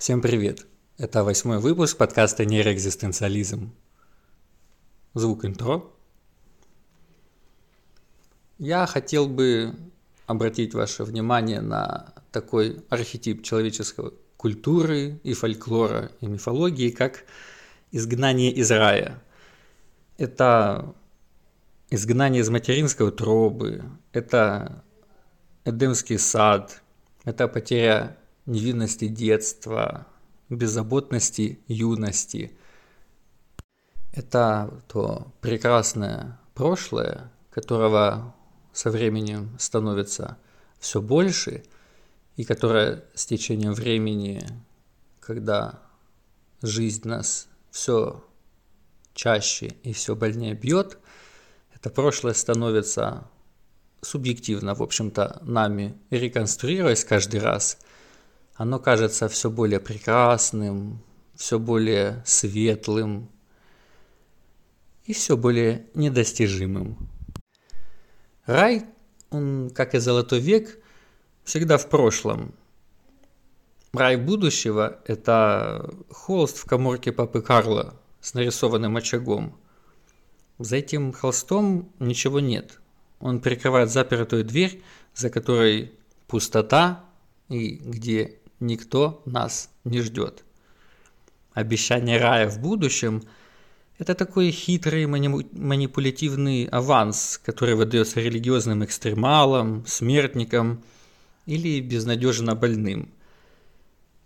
Всем привет! Это восьмой выпуск подкаста «Нейроэкзистенциализм». Звук интро. Я хотел бы обратить ваше внимание на такой архетип человеческой культуры и фольклора и мифологии, как изгнание из рая. Это изгнание из материнской утробы, это Эдемский сад, это потеря невинности детства, беззаботности юности. Это то прекрасное прошлое, которого со временем становится все больше, и которое с течением времени, когда жизнь нас все чаще и все больнее бьет, это прошлое становится субъективно, в общем-то, нами реконструируясь каждый раз – оно кажется все более прекрасным, все более светлым и все более недостижимым. Рай, он, как и Золотой век, всегда в прошлом. Рай будущего – это холст в коморке папы Карла с нарисованным очагом. За этим холстом ничего нет. Он прикрывает запертую дверь, за которой пустота и где никто нас не ждет. Обещание рая в будущем – это такой хитрый манипулятивный аванс, который выдается религиозным экстремалам, смертникам или безнадежно больным.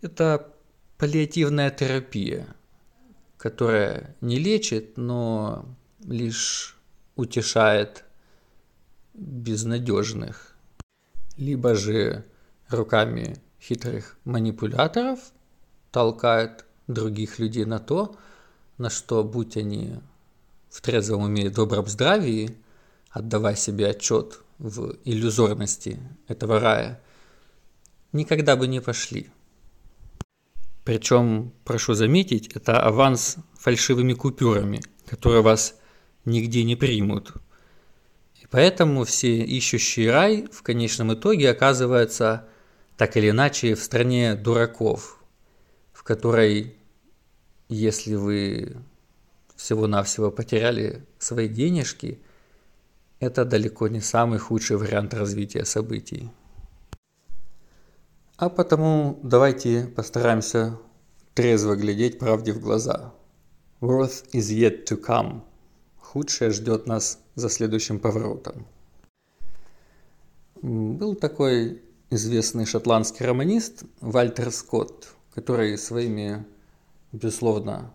Это паллиативная терапия, которая не лечит, но лишь утешает безнадежных. Либо же руками хитрых манипуляторов толкает других людей на то, на что, будь они в трезвом уме и добром здравии, отдавая себе отчет в иллюзорности этого рая, никогда бы не пошли. Причем, прошу заметить, это аванс фальшивыми купюрами, которые вас нигде не примут. И поэтому все ищущие рай в конечном итоге оказываются так или иначе в стране дураков, в которой, если вы всего-навсего потеряли свои денежки, это далеко не самый худший вариант развития событий. А потому давайте постараемся трезво глядеть правде в глаза. Worth is yet to come. Худшее ждет нас за следующим поворотом. Был такой известный шотландский романист Вальтер Скотт, который своими, безусловно,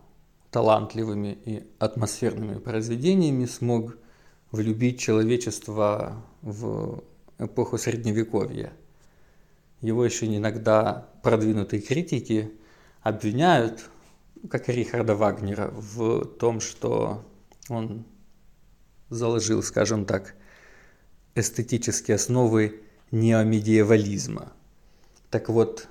талантливыми и атмосферными произведениями смог влюбить человечество в эпоху Средневековья. Его еще иногда продвинутые критики обвиняют, как и Рихарда Вагнера, в том, что он заложил, скажем так, эстетические основы неомедиевализма. Так вот,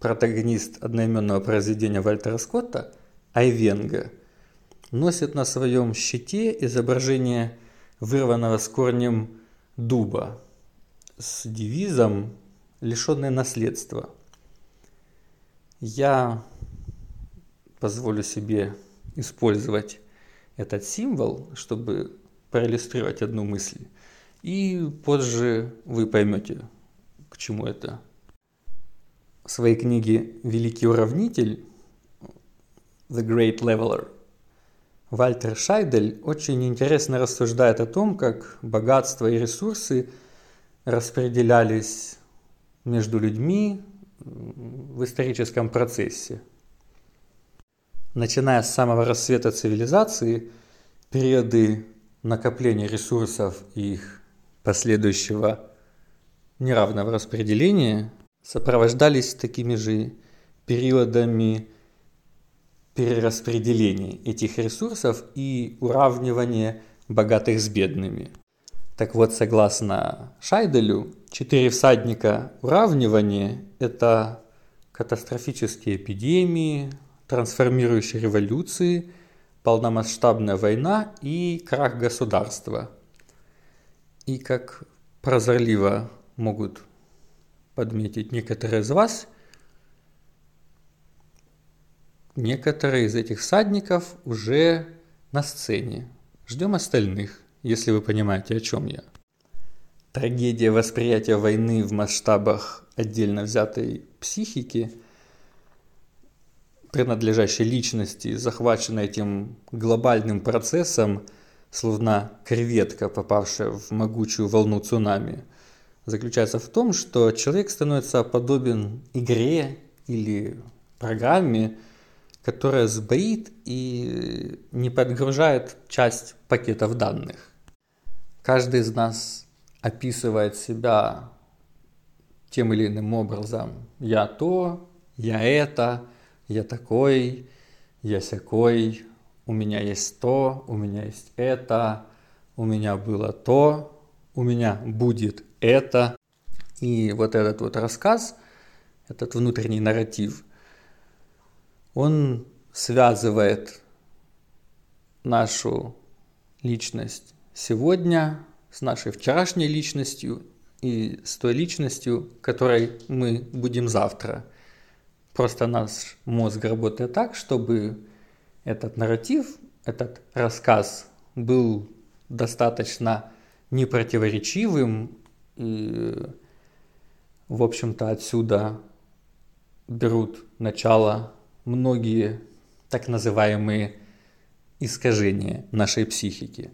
протагонист одноименного произведения Вальтера Скотта, Айвенга, носит на своем щите изображение вырванного с корнем дуба с девизом «Лишенное наследства». Я позволю себе использовать этот символ, чтобы проиллюстрировать одну мысль. И позже вы поймете, к чему это. В своей книге «Великий уравнитель» The Great Leveler Вальтер Шайдель очень интересно рассуждает о том, как богатство и ресурсы распределялись между людьми в историческом процессе. Начиная с самого рассвета цивилизации, периоды накопления ресурсов и их последующего неравного распределения сопровождались такими же периодами перераспределения этих ресурсов и уравнивания богатых с бедными. Так вот, согласно Шайделю, четыре всадника уравнивания – это катастрофические эпидемии, трансформирующие революции, полномасштабная война и крах государства – и как прозорливо могут подметить некоторые из вас, некоторые из этих всадников уже на сцене. Ждем остальных, если вы понимаете, о чем я. Трагедия восприятия войны в масштабах отдельно взятой психики, принадлежащей личности, захваченной этим глобальным процессом, словно креветка, попавшая в могучую волну цунами, заключается в том, что человек становится подобен игре или программе, которая сбоит и не подгружает часть пакетов данных. Каждый из нас описывает себя тем или иным образом. Я то, я это, я такой, я сякой, у меня есть то, у меня есть это, у меня было то, у меня будет это. И вот этот вот рассказ, этот внутренний нарратив, он связывает нашу личность сегодня с нашей вчерашней личностью и с той личностью, которой мы будем завтра. Просто наш мозг работает так, чтобы этот нарратив, этот рассказ был достаточно непротиворечивым и, в общем-то, отсюда берут начало многие так называемые искажения нашей психики.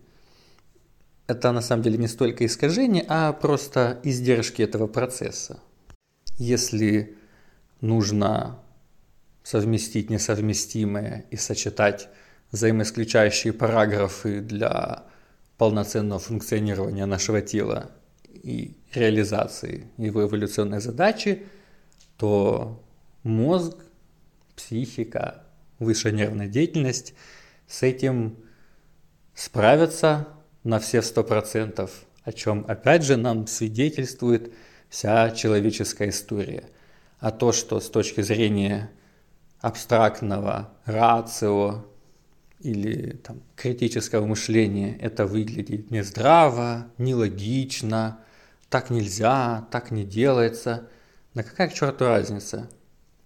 Это на самом деле не столько искажения, а просто издержки этого процесса. Если нужно совместить несовместимое и сочетать взаимоисключающие параграфы для полноценного функционирования нашего тела и реализации его эволюционной задачи, то мозг психика, высшая нервная деятельность с этим справятся на все сто процентов, о чем опять же нам свидетельствует вся человеческая история. А то, что с точки зрения абстрактного рацио или там, критического мышления это выглядит нездраво, нелогично, так нельзя, так не делается. На какая к черту разница?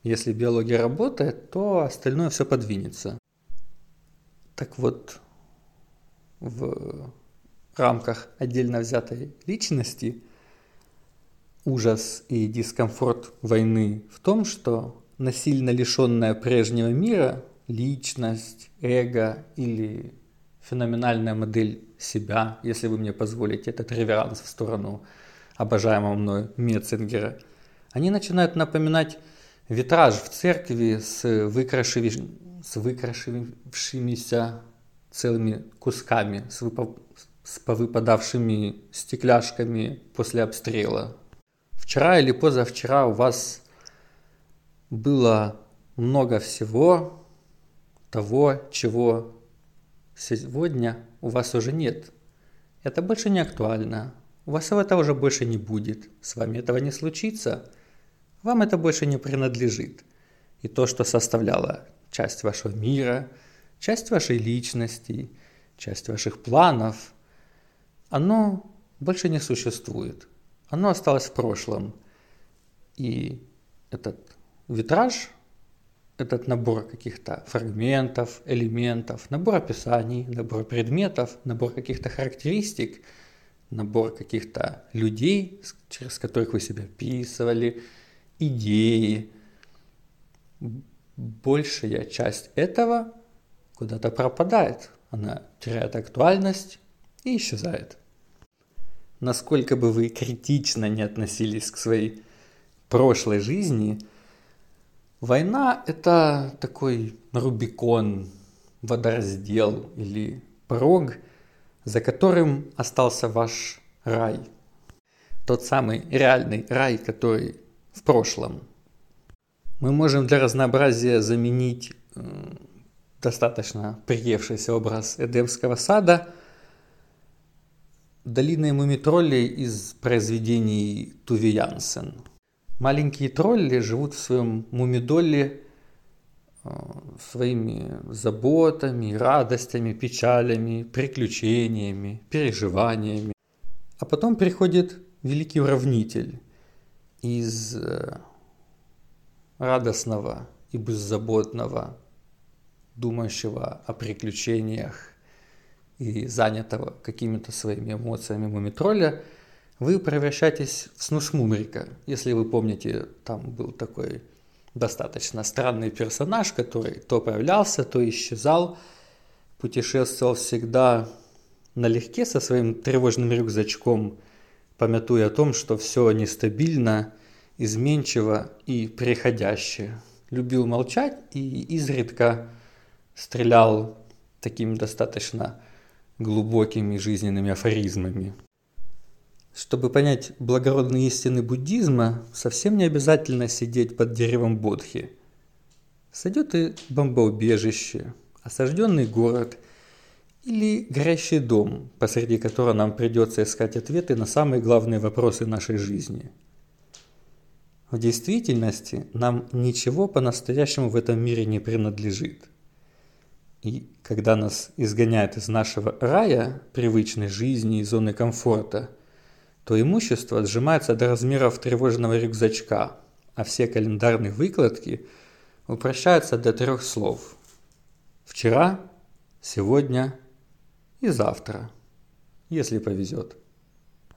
Если биология работает, то остальное все подвинется. Так вот, в рамках отдельно взятой личности ужас и дискомфорт войны в том, что насильно лишенная прежнего мира личность, эго или феноменальная модель себя, если вы мне позволите этот реверанс в сторону обожаемого мной Метцингера, они начинают напоминать витраж в церкви с, выкрашив... с выкрашившимися целыми кусками, с, выпав... с повыпадавшими стекляшками после обстрела. Вчера или позавчера у вас было много всего того, чего сегодня у вас уже нет. Это больше не актуально. У вас этого уже больше не будет. С вами этого не случится. Вам это больше не принадлежит. И то, что составляло часть вашего мира, часть вашей личности, часть ваших планов, оно больше не существует. Оно осталось в прошлом. И этот витраж, этот набор каких-то фрагментов, элементов, набор описаний, набор предметов, набор каких-то характеристик, набор каких-то людей, через которых вы себя описывали – идеи. Большая часть этого куда-то пропадает. Она теряет актуальность и исчезает. Насколько бы вы критично не относились к своей прошлой жизни, война – это такой Рубикон, водораздел или порог, за которым остался ваш рай. Тот самый реальный рай, который в прошлом. Мы можем для разнообразия заменить э, достаточно приевшийся образ Эдемского сада долиной мумитроллей из произведений Туви Янсен. Маленькие тролли живут в своем мумидолле э, своими заботами, радостями, печалями, приключениями, переживаниями. А потом приходит великий уравнитель из э, радостного и беззаботного думающего о приключениях и занятого какими-то своими эмоциями мумитроля, вы превращаетесь в снус Мумрика. Если вы помните, там был такой достаточно странный персонаж, который то появлялся, то исчезал, путешествовал всегда налегке со своим тревожным рюкзачком, помятуя о том, что все нестабильно, изменчиво и приходящее. Любил молчать и изредка стрелял такими достаточно глубокими жизненными афоризмами. Чтобы понять благородные истины буддизма, совсем не обязательно сидеть под деревом Бодхи. Сойдет и бомбоубежище, осажденный город или горящий дом, посреди которого нам придется искать ответы на самые главные вопросы нашей жизни. В действительности нам ничего по-настоящему в этом мире не принадлежит. И когда нас изгоняют из нашего рая, привычной жизни и зоны комфорта, то имущество сжимается до размеров тревожного рюкзачка, а все календарные выкладки упрощаются до трех слов. Вчера, сегодня и завтра, если повезет.